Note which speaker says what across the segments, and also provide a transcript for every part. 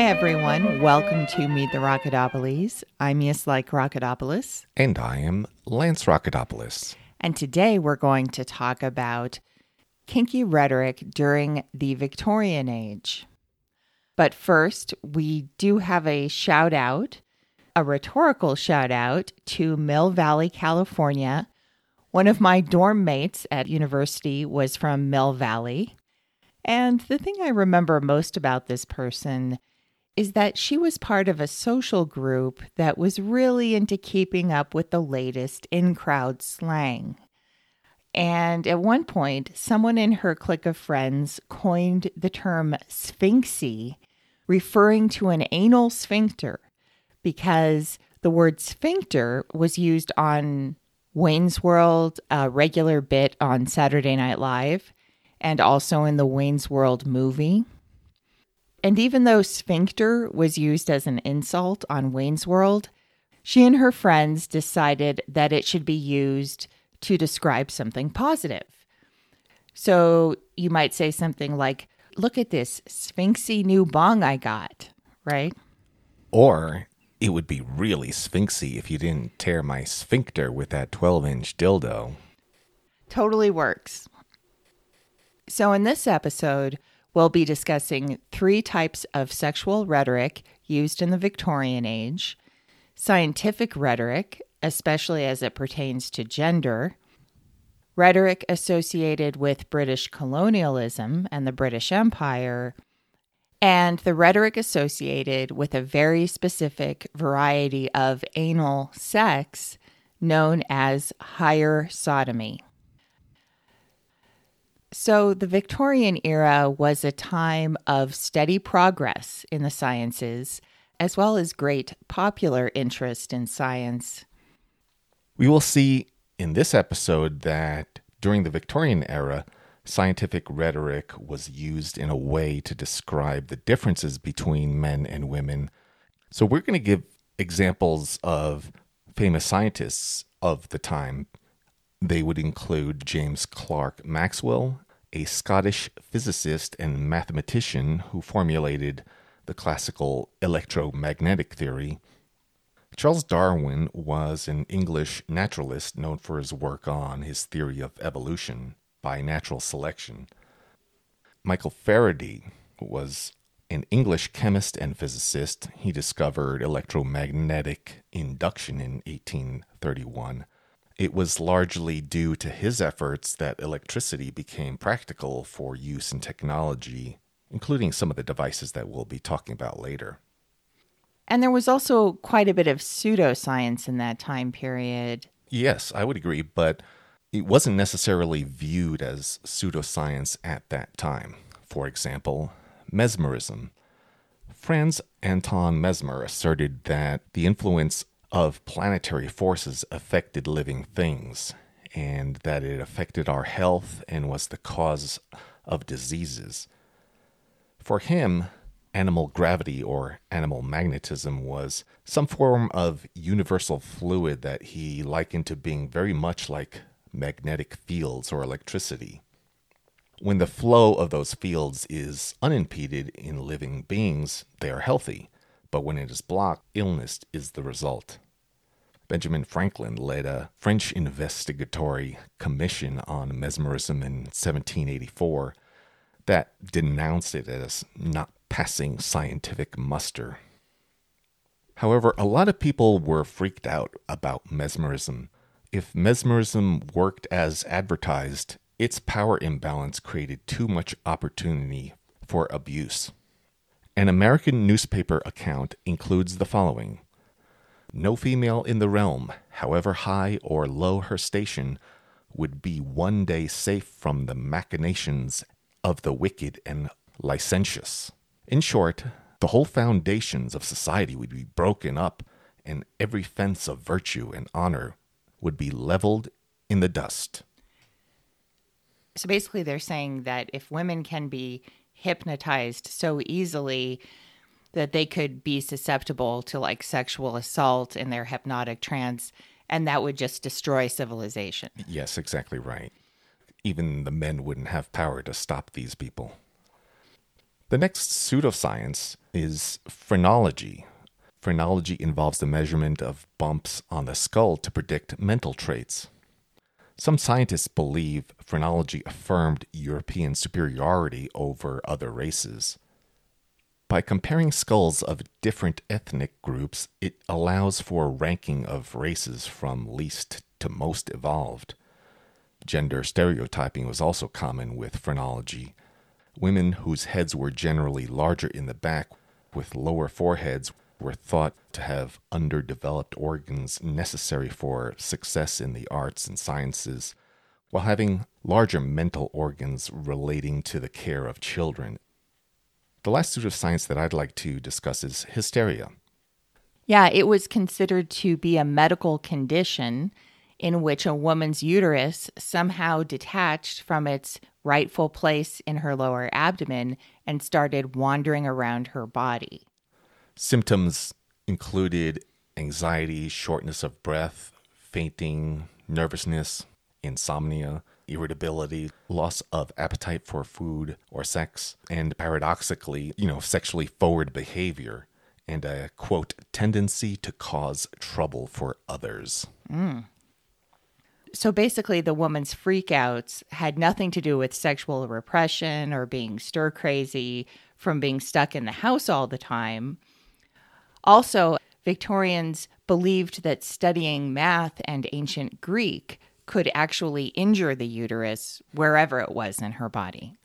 Speaker 1: Hi, everyone. Welcome to Meet the Rockodopolis. I'm Yes Like Rockodopolis.
Speaker 2: And I am Lance Rocketopoulos.
Speaker 1: And today we're going to talk about kinky rhetoric during the Victorian age. But first, we do have a shout out, a rhetorical shout out to Mill Valley, California. One of my dorm mates at university was from Mill Valley. And the thing I remember most about this person is that she was part of a social group that was really into keeping up with the latest in crowd slang. And at one point, someone in her clique of friends coined the term sphinxy, referring to an anal sphincter, because the word sphincter was used on Wayne's World, a regular bit on Saturday Night Live, and also in the Wayne's World movie. And even though sphincter was used as an insult on Wayne's World, she and her friends decided that it should be used to describe something positive. So you might say something like, Look at this sphinxy new bong I got, right?
Speaker 2: Or it would be really sphinxy if you didn't tear my sphincter with that 12 inch dildo.
Speaker 1: Totally works. So, in this episode, we'll be discussing three types of sexual rhetoric used in the Victorian age scientific rhetoric, especially as it pertains to gender, rhetoric associated with British colonialism and the British Empire, and the rhetoric associated with a very specific variety of anal sex known as higher sodomy. So, the Victorian era was a time of steady progress in the sciences, as well as great popular interest in science.
Speaker 2: We will see in this episode that during the Victorian era, scientific rhetoric was used in a way to describe the differences between men and women. So, we're going to give examples of famous scientists of the time they would include James Clerk Maxwell, a Scottish physicist and mathematician who formulated the classical electromagnetic theory. Charles Darwin was an English naturalist known for his work on his theory of evolution by natural selection. Michael Faraday was an English chemist and physicist. He discovered electromagnetic induction in 1831. It was largely due to his efforts that electricity became practical for use in technology, including some of the devices that we'll be talking about later.
Speaker 1: And there was also quite a bit of pseudoscience in that time period.
Speaker 2: Yes, I would agree, but it wasn't necessarily viewed as pseudoscience at that time. For example, mesmerism. Franz Anton Mesmer asserted that the influence of planetary forces affected living things, and that it affected our health and was the cause of diseases. For him, animal gravity or animal magnetism was some form of universal fluid that he likened to being very much like magnetic fields or electricity. When the flow of those fields is unimpeded in living beings, they are healthy but when it is blocked, illness is the result. Benjamin Franklin led a French investigatory commission on mesmerism in 1784 that denounced it as not passing scientific muster. However, a lot of people were freaked out about mesmerism. If mesmerism worked as advertised, its power imbalance created too much opportunity for abuse. An American newspaper account includes the following No female in the realm, however high or low her station, would be one day safe from the machinations of the wicked and licentious. In short, the whole foundations of society would be broken up, and every fence of virtue and honor would be leveled in the dust.
Speaker 1: So basically, they're saying that if women can be hypnotized so easily that they could be susceptible to like sexual assault in their hypnotic trance and that would just destroy civilization.
Speaker 2: Yes, exactly right. Even the men wouldn't have power to stop these people. The next pseudoscience is phrenology. Phrenology involves the measurement of bumps on the skull to predict mental traits. Some scientists believe phrenology affirmed European superiority over other races. By comparing skulls of different ethnic groups, it allows for ranking of races from least to most evolved. Gender stereotyping was also common with phrenology. Women whose heads were generally larger in the back with lower foreheads were thought to have underdeveloped organs necessary for success in the arts and sciences, while having larger mental organs relating to the care of children. The last pseudoscience that I'd like to discuss is hysteria.
Speaker 1: Yeah, it was considered to be a medical condition in which a woman's uterus somehow detached from its rightful place in her lower abdomen and started wandering around her body.
Speaker 2: Symptoms included anxiety, shortness of breath, fainting, nervousness, insomnia, irritability, loss of appetite for food or sex, and paradoxically, you know, sexually forward behavior and a quote tendency to cause trouble for others.
Speaker 1: Mm. So basically, the woman's freakouts had nothing to do with sexual repression or being stir crazy from being stuck in the house all the time. Also, Victorians believed that studying math and ancient Greek could actually injure the uterus wherever it was in her body.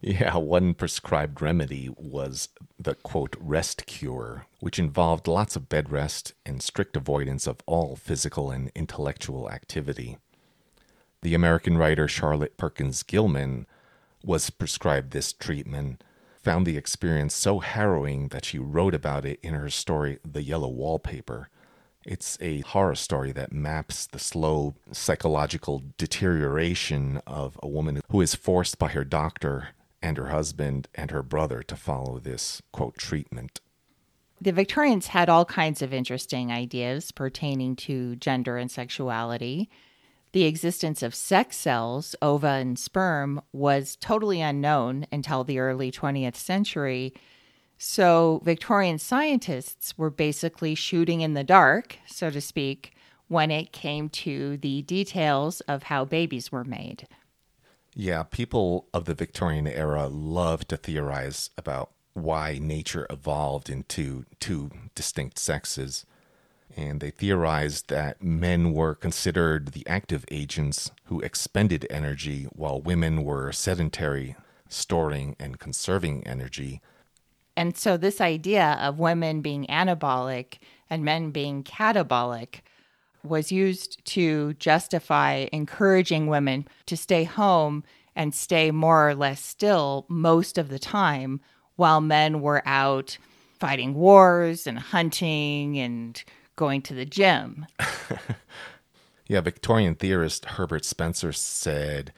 Speaker 2: Yeah, one prescribed remedy was the quote rest cure, which involved lots of bed rest and strict avoidance of all physical and intellectual activity. The American writer Charlotte Perkins Gilman was prescribed this treatment found the experience so harrowing that she wrote about it in her story, The Yellow Wallpaper. It's a horror story that maps the slow psychological deterioration of a woman who is forced by her doctor and her husband and her brother to follow this, quote, treatment.
Speaker 1: The Victorians had all kinds of interesting ideas pertaining to gender and sexuality the existence of sex cells, ova and sperm, was totally unknown until the early 20th century. So, Victorian scientists were basically shooting in the dark, so to speak, when it came to the details of how babies were made.
Speaker 2: Yeah, people of the Victorian era love to theorize about why nature evolved into two distinct sexes and they theorized that men were considered the active agents who expended energy while women were sedentary, storing and conserving energy.
Speaker 1: And so, this idea of women being anabolic and men being catabolic was used to justify encouraging women to stay home and stay more or less still most of the time while men were out fighting wars and hunting and going to the gym.
Speaker 2: yeah, Victorian theorist Herbert Spencer said,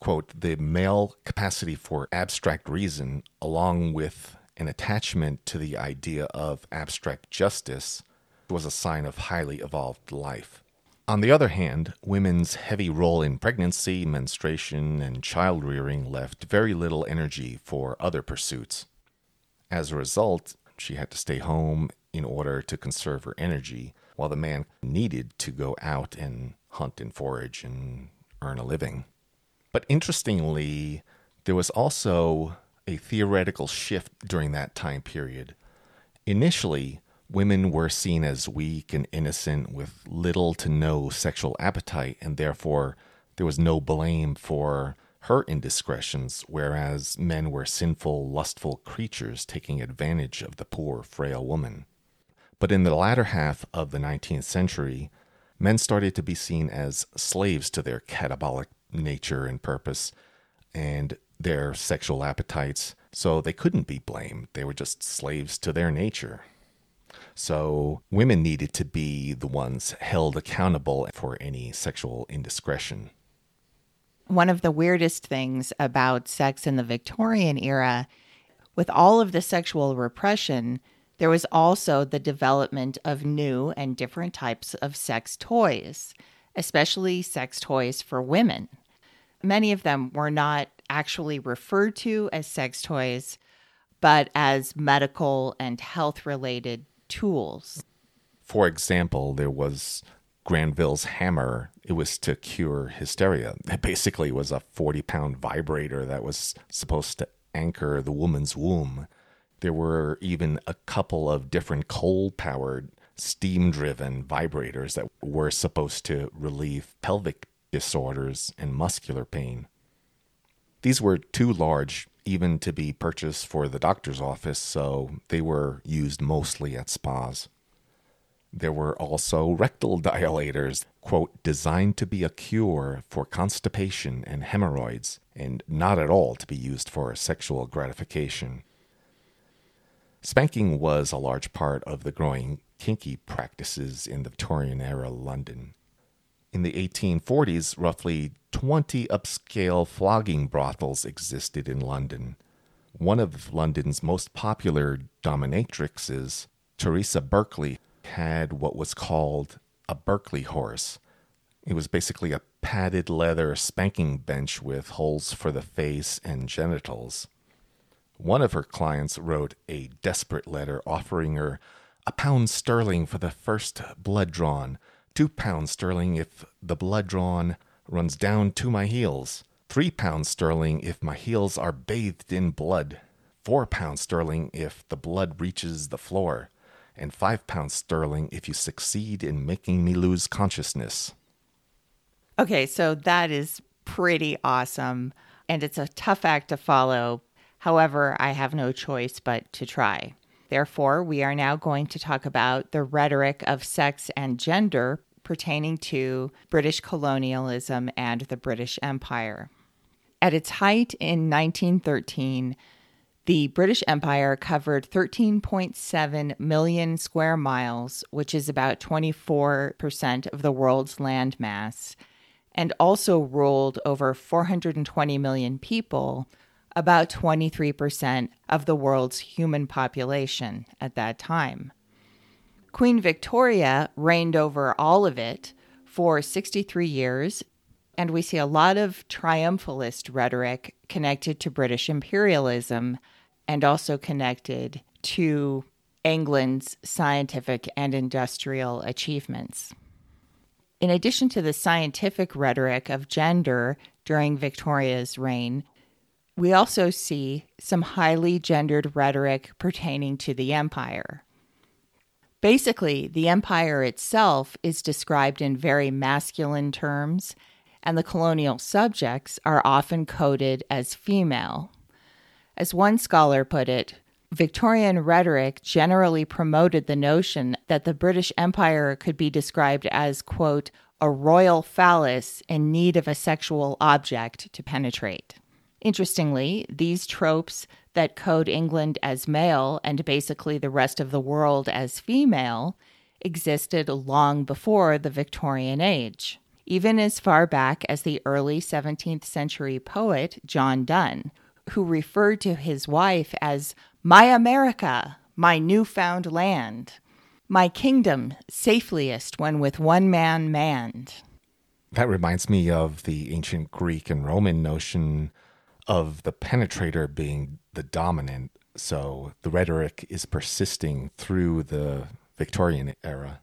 Speaker 2: quote, the male capacity for abstract reason, along with an attachment to the idea of abstract justice, was a sign of highly evolved life. On the other hand, women's heavy role in pregnancy, menstruation, and child rearing left very little energy for other pursuits. As a result, she had to stay home in order to conserve her energy, while the man needed to go out and hunt and forage and earn a living. But interestingly, there was also a theoretical shift during that time period. Initially, women were seen as weak and innocent with little to no sexual appetite, and therefore there was no blame for her indiscretions, whereas men were sinful, lustful creatures taking advantage of the poor, frail woman. But in the latter half of the 19th century, men started to be seen as slaves to their catabolic nature and purpose and their sexual appetites, so they couldn't be blamed. They were just slaves to their nature. So women needed to be the ones held accountable for any sexual indiscretion.
Speaker 1: One of the weirdest things about sex in the Victorian era, with all of the sexual repression, there was also the development of new and different types of sex toys, especially sex toys for women. Many of them were not actually referred to as sex toys, but as medical and health related tools.
Speaker 2: For example, there was Granville's hammer. It was to cure hysteria. It basically was a 40 pound vibrator that was supposed to anchor the woman's womb. There were even a couple of different coal powered, steam driven vibrators that were supposed to relieve pelvic disorders and muscular pain. These were too large even to be purchased for the doctor's office, so they were used mostly at spas. There were also rectal dilators, quote, designed to be a cure for constipation and hemorrhoids, and not at all to be used for sexual gratification. Spanking was a large part of the growing kinky practices in the Victorian era London. In the 1840s, roughly 20 upscale flogging brothels existed in London. One of London's most popular dominatrixes, Teresa Berkley, had what was called a Berkley horse. It was basically a padded leather spanking bench with holes for the face and genitals. One of her clients wrote a desperate letter offering her a pound sterling for the first blood drawn, two pounds sterling if the blood drawn runs down to my heels, three pounds sterling if my heels are bathed in blood, four pounds sterling if the blood reaches the floor, and five pounds sterling if you succeed in making me lose consciousness.
Speaker 1: Okay, so that is pretty awesome. And it's a tough act to follow, However, I have no choice but to try. Therefore, we are now going to talk about the rhetoric of sex and gender pertaining to British colonialism and the British Empire. At its height in 1913, the British Empire covered 13.7 million square miles, which is about 24% of the world's landmass, and also ruled over 420 million people, about 23% of the world's human population at that time. Queen Victoria reigned over all of it for 63 years, and we see a lot of triumphalist rhetoric connected to British imperialism and also connected to England's scientific and industrial achievements. In addition to the scientific rhetoric of gender during Victoria's reign, we also see some highly gendered rhetoric pertaining to the empire. Basically, the empire itself is described in very masculine terms, and the colonial subjects are often coded as female. As one scholar put it, Victorian rhetoric generally promoted the notion that the British Empire could be described as, quote, a royal phallus in need of a sexual object to penetrate. Interestingly, these tropes that code England as male and basically the rest of the world as female existed long before the Victorian age, even as far back as the early 17th century poet John Donne, who referred to his wife as my America, my newfound land, my kingdom safeliest when with one man manned.
Speaker 2: That reminds me of the ancient Greek and Roman notion of the penetrator being the dominant. So the rhetoric is persisting through the Victorian era.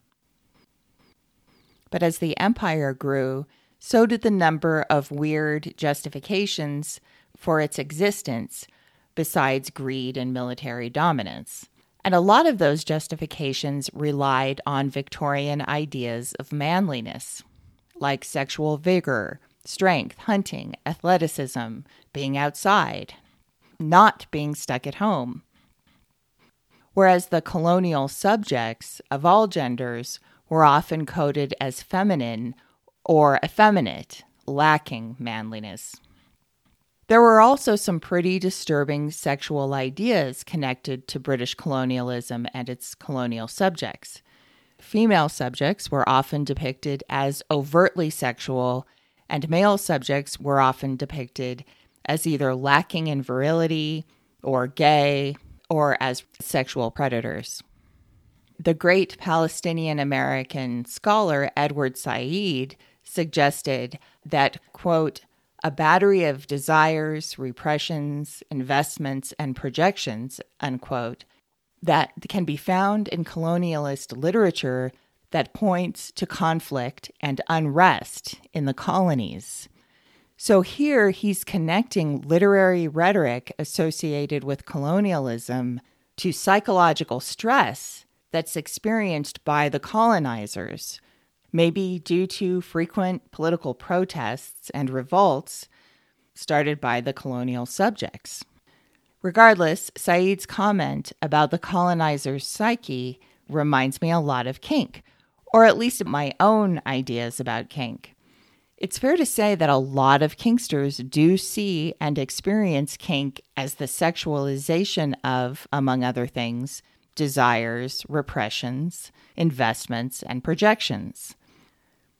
Speaker 1: But as the empire grew, so did the number of weird justifications for its existence, besides greed and military dominance. And a lot of those justifications relied on Victorian ideas of manliness, like sexual vigor, strength, hunting, athleticism, being outside, not being stuck at home. Whereas the colonial subjects of all genders were often coded as feminine or effeminate, lacking manliness. There were also some pretty disturbing sexual ideas connected to British colonialism and its colonial subjects. Female subjects were often depicted as overtly sexual, and male subjects were often depicted as either lacking in virility or gay or as sexual predators. The great Palestinian American scholar Edward Said suggested that, quote, a battery of desires, repressions, investments, and projections, unquote, that can be found in colonialist literature that points to conflict and unrest in the colonies. So here he's connecting literary rhetoric associated with colonialism to psychological stress that's experienced by the colonizers, maybe due to frequent political protests and revolts started by the colonial subjects. Regardless, Said's comment about the colonizer's psyche reminds me a lot of kink, or at least my own ideas about kink. It's fair to say that a lot of kinksters do see and experience kink as the sexualization of, among other things, desires, repressions, investments, and projections.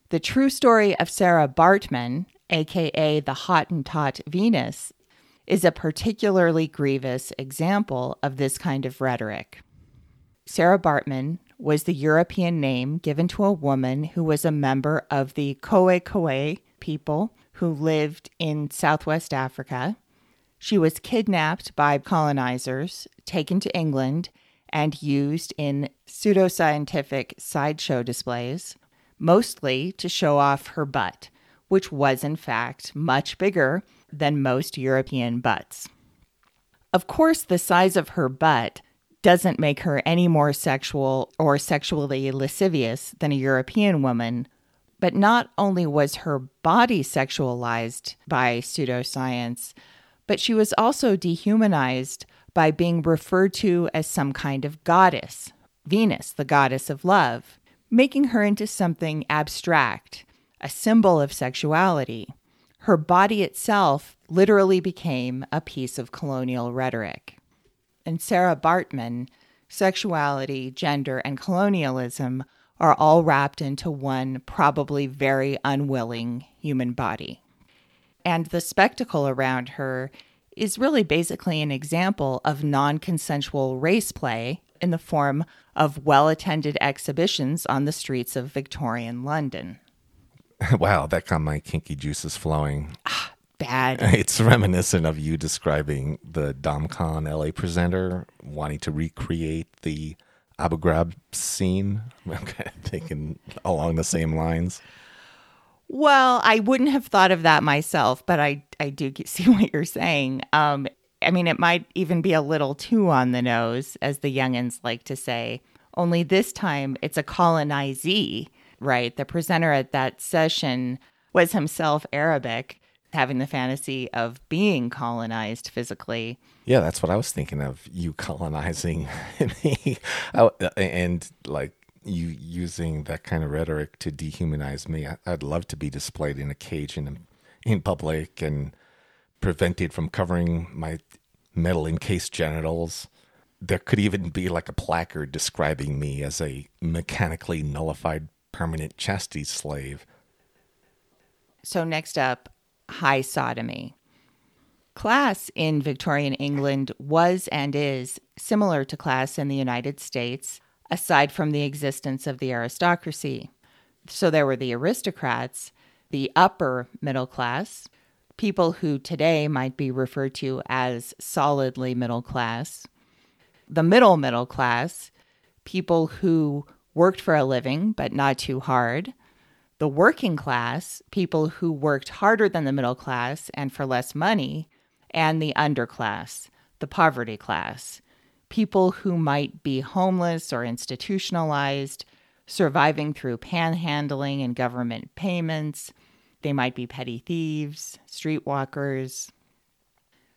Speaker 1: The true story of Sarah Baartman, aka the Hottentot Venus, is a particularly grievous example of this kind of rhetoric. Sarah Baartman was the European name given to a woman who was a member of the Khoekhoe people who lived in southwest Africa. She was kidnapped by colonizers, taken to England, and used in pseudoscientific sideshow displays, mostly to show off her butt, which was in fact much bigger than most European butts. Of course, the size of her butt doesn't make her any more sexual or sexually lascivious than a European woman. But not only was her body sexualized by pseudoscience, but she was also dehumanized by being referred to as some kind of goddess, Venus, the goddess of love, making her into something abstract, a symbol of sexuality. Her body itself literally became a piece of colonial rhetoric and Sarah Baartman, sexuality, gender, and colonialism are all wrapped into one probably very unwilling human body. And the spectacle around her is really basically an example of non consensual race play in the form of well attended exhibitions on the streets of Victorian London.
Speaker 2: Wow, that got my kinky juices flowing.
Speaker 1: Ah, bad.
Speaker 2: It's reminiscent of you describing the DomCon LA presenter wanting to recreate the Abu Ghraib scene. I'm kind of thinking along the same lines.
Speaker 1: Well, I wouldn't have thought of that myself, but I, I do see what you're saying. Um, I mean, it might even be a little too on the nose, as the youngins like to say. Only this time it's a colonizee, right? The presenter at that session was himself Arabic having the fantasy of being colonized physically.
Speaker 2: Yeah, that's what I was thinking of you colonizing me. and like you using that kind of rhetoric to dehumanize me. I'd love to be displayed in a cage in in public and prevented from covering my metal encased genitals. There could even be like a placard describing me as a mechanically nullified permanent chastity slave.
Speaker 1: So next up, high sodomy. Class in Victorian England was and is similar to class in the United States, aside from the existence of the aristocracy. So there were the aristocrats, the upper middle class, people who today might be referred to as solidly middle class, the middle middle class, people who worked for a living but not too hard, the working class, people who worked harder than the middle class and for less money, and the underclass, the poverty class, people who might be homeless or institutionalized, surviving through panhandling and government payments. They might be petty thieves, streetwalkers.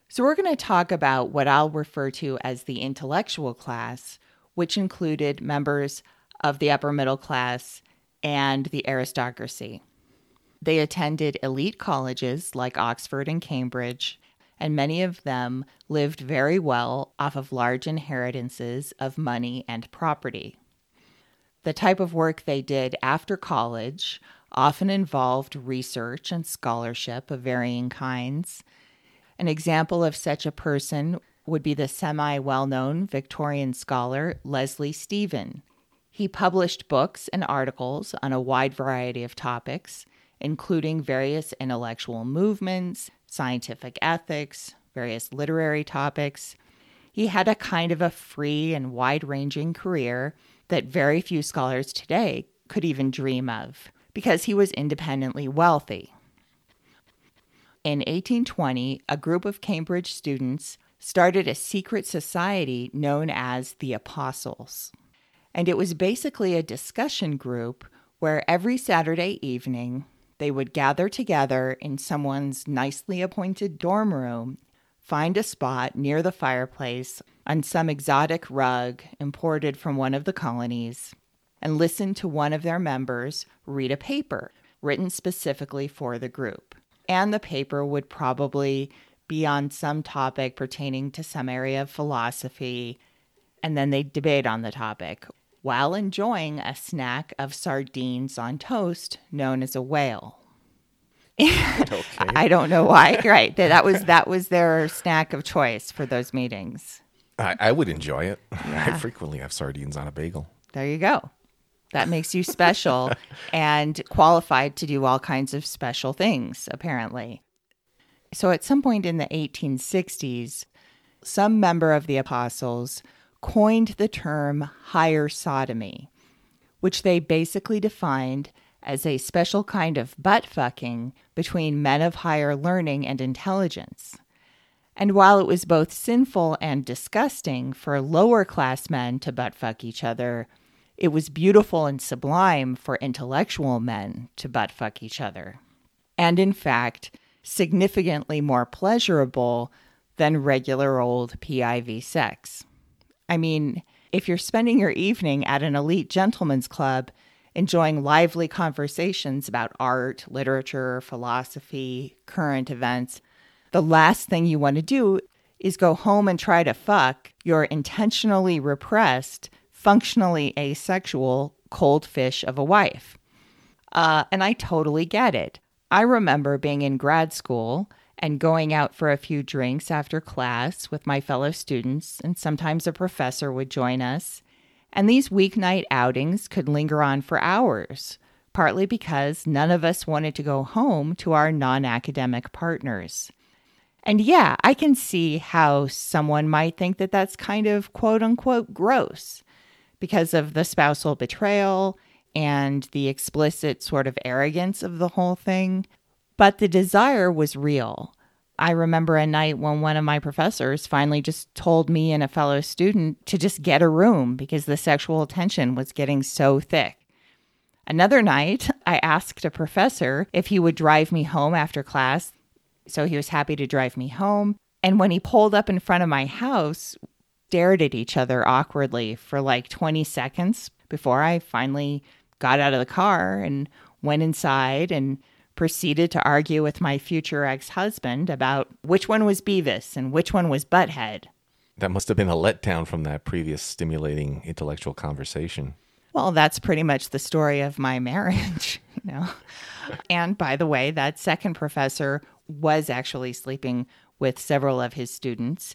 Speaker 1: So, we're going to talk about what I'll refer to as the intellectual class, which included members of the upper middle class and the aristocracy. They attended elite colleges like Oxford and Cambridge, and many of them lived very well off of large inheritances of money and property. The type of work they did after college often involved research and scholarship of varying kinds. An example of such a person would be the semi well known Victorian scholar Leslie Stephen, he published books and articles on a wide variety of topics, including various intellectual movements, scientific ethics, various literary topics. He had a kind of a free and wide ranging career that very few scholars today could even dream of because he was independently wealthy. In 1820, a group of Cambridge students started a secret society known as the Apostles. And it was basically a discussion group where every Saturday evening they would gather together in someone's nicely appointed dorm room, find a spot near the fireplace on some exotic rug imported from one of the colonies, and listen to one of their members read a paper written specifically for the group. And the paper would probably be on some topic pertaining to some area of philosophy, and then they'd debate on the topic while enjoying a snack of sardines on toast known as a whale. okay. I don't know why. Right, that was that was their snack of choice for those meetings.
Speaker 2: I, I would enjoy it. Yeah. I frequently have sardines on a bagel.
Speaker 1: There you go. That makes you special and qualified to do all kinds of special things, apparently. So, at some point in the 1860s, some member of the apostles coined the term higher sodomy, which they basically defined as a special kind of butt fucking between men of higher learning and intelligence. And while it was both sinful and disgusting for lower class men to butt fuck each other, it was beautiful and sublime for intellectual men to butt fuck each other. And in fact, significantly more pleasurable than regular old PIV sex. I mean, if you're spending your evening at an elite gentleman's club, enjoying lively conversations about art, literature, philosophy, current events, the last thing you want to do is go home and try to fuck your intentionally repressed, functionally asexual cold fish of a wife. Uh, and I totally get it. I remember being in grad school and going out for a few drinks after class with my fellow students, and sometimes a professor would join us. And these weeknight outings could linger on for hours, partly because none of us wanted to go home to our non academic partners. And yeah, I can see how someone might think that that's kind of quote unquote gross because of the spousal betrayal and the explicit sort of arrogance of the whole thing. But the desire was real. I remember a night when one of my professors finally just told me and a fellow student to just get a room because the sexual tension was getting so thick. Another night, I asked a professor if he would drive me home after class. So he was happy to drive me home. And when he pulled up in front of my house, stared at each other awkwardly for like 20 seconds before I finally got out of the car and went inside and proceeded to argue with my future ex husband about which one was Beavis and which one was Butthead.
Speaker 2: That must have been a letdown from that previous stimulating intellectual conversation.
Speaker 1: Well, that's pretty much the story of my marriage, you know. and by the way, that second professor was actually sleeping with several of his students.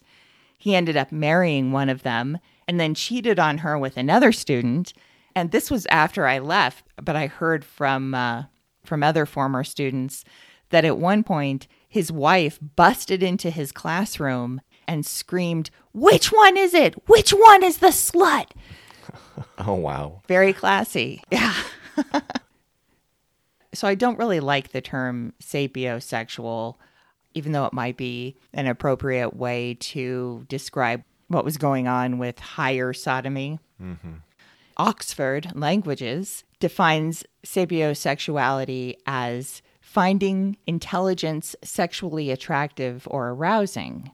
Speaker 1: He ended up marrying one of them and then cheated on her with another student and this was after I left, but I heard from uh, from other former students that at one point his wife busted into his classroom and screamed, "Which one is it? Which one is the slut?"
Speaker 2: oh wow.
Speaker 1: Very classy. Yeah. so I don't really like the term sapiosexual even though it might be an appropriate way to describe what was going on with higher sodomy. Mm-hmm. Oxford Languages defines sapiosexuality as finding intelligence sexually attractive or arousing.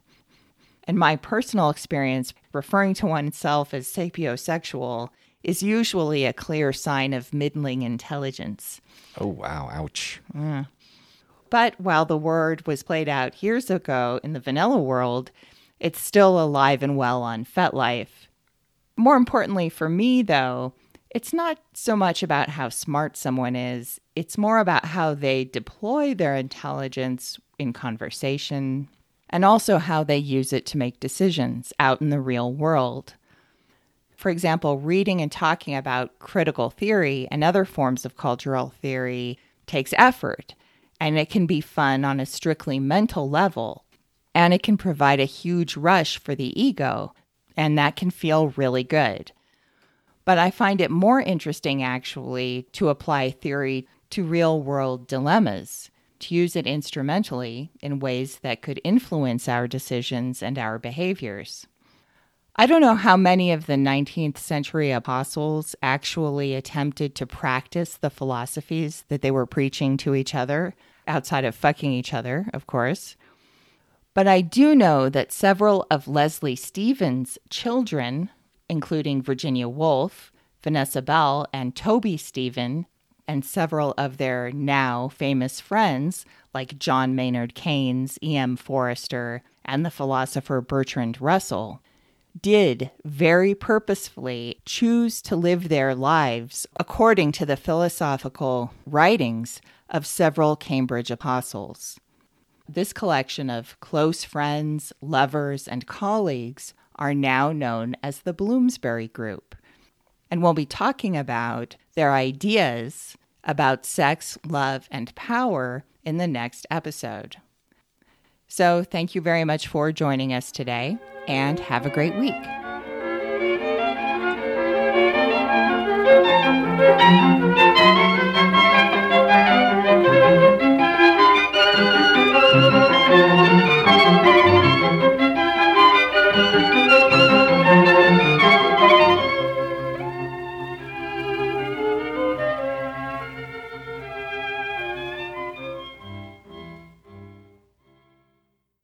Speaker 1: And my personal experience, referring to oneself as sapiosexual is usually a clear sign of middling intelligence.
Speaker 2: Oh, wow. Ouch. Mm.
Speaker 1: But while the word was played out years ago in the vanilla world, it's still alive and well on FetLife. More importantly for me, though, it's not so much about how smart someone is, it's more about how they deploy their intelligence in conversation and also how they use it to make decisions out in the real world. For example, reading and talking about critical theory and other forms of cultural theory takes effort, and it can be fun on a strictly mental level. And it can provide a huge rush for the ego, and that can feel really good. But I find it more interesting, actually, to apply theory to real world dilemmas, to use it instrumentally in ways that could influence our decisions and our behaviors. I don't know how many of the 19th century apostles actually attempted to practice the philosophies that they were preaching to each other, outside of fucking each other, of course. But I do know that several of Leslie Stephen's children, including Virginia Woolf, Vanessa Bell, and Toby Stephen, and several of their now famous friends, like John Maynard Keynes, E.M. Forster, and the philosopher Bertrand Russell, did very purposefully choose to live their lives according to the philosophical writings of several Cambridge apostles. This collection of close friends, lovers, and colleagues are now known as the Bloomsbury Group. And we'll be talking about their ideas about sex, love, and power in the next episode. So, thank you very much for joining us today and have a great week.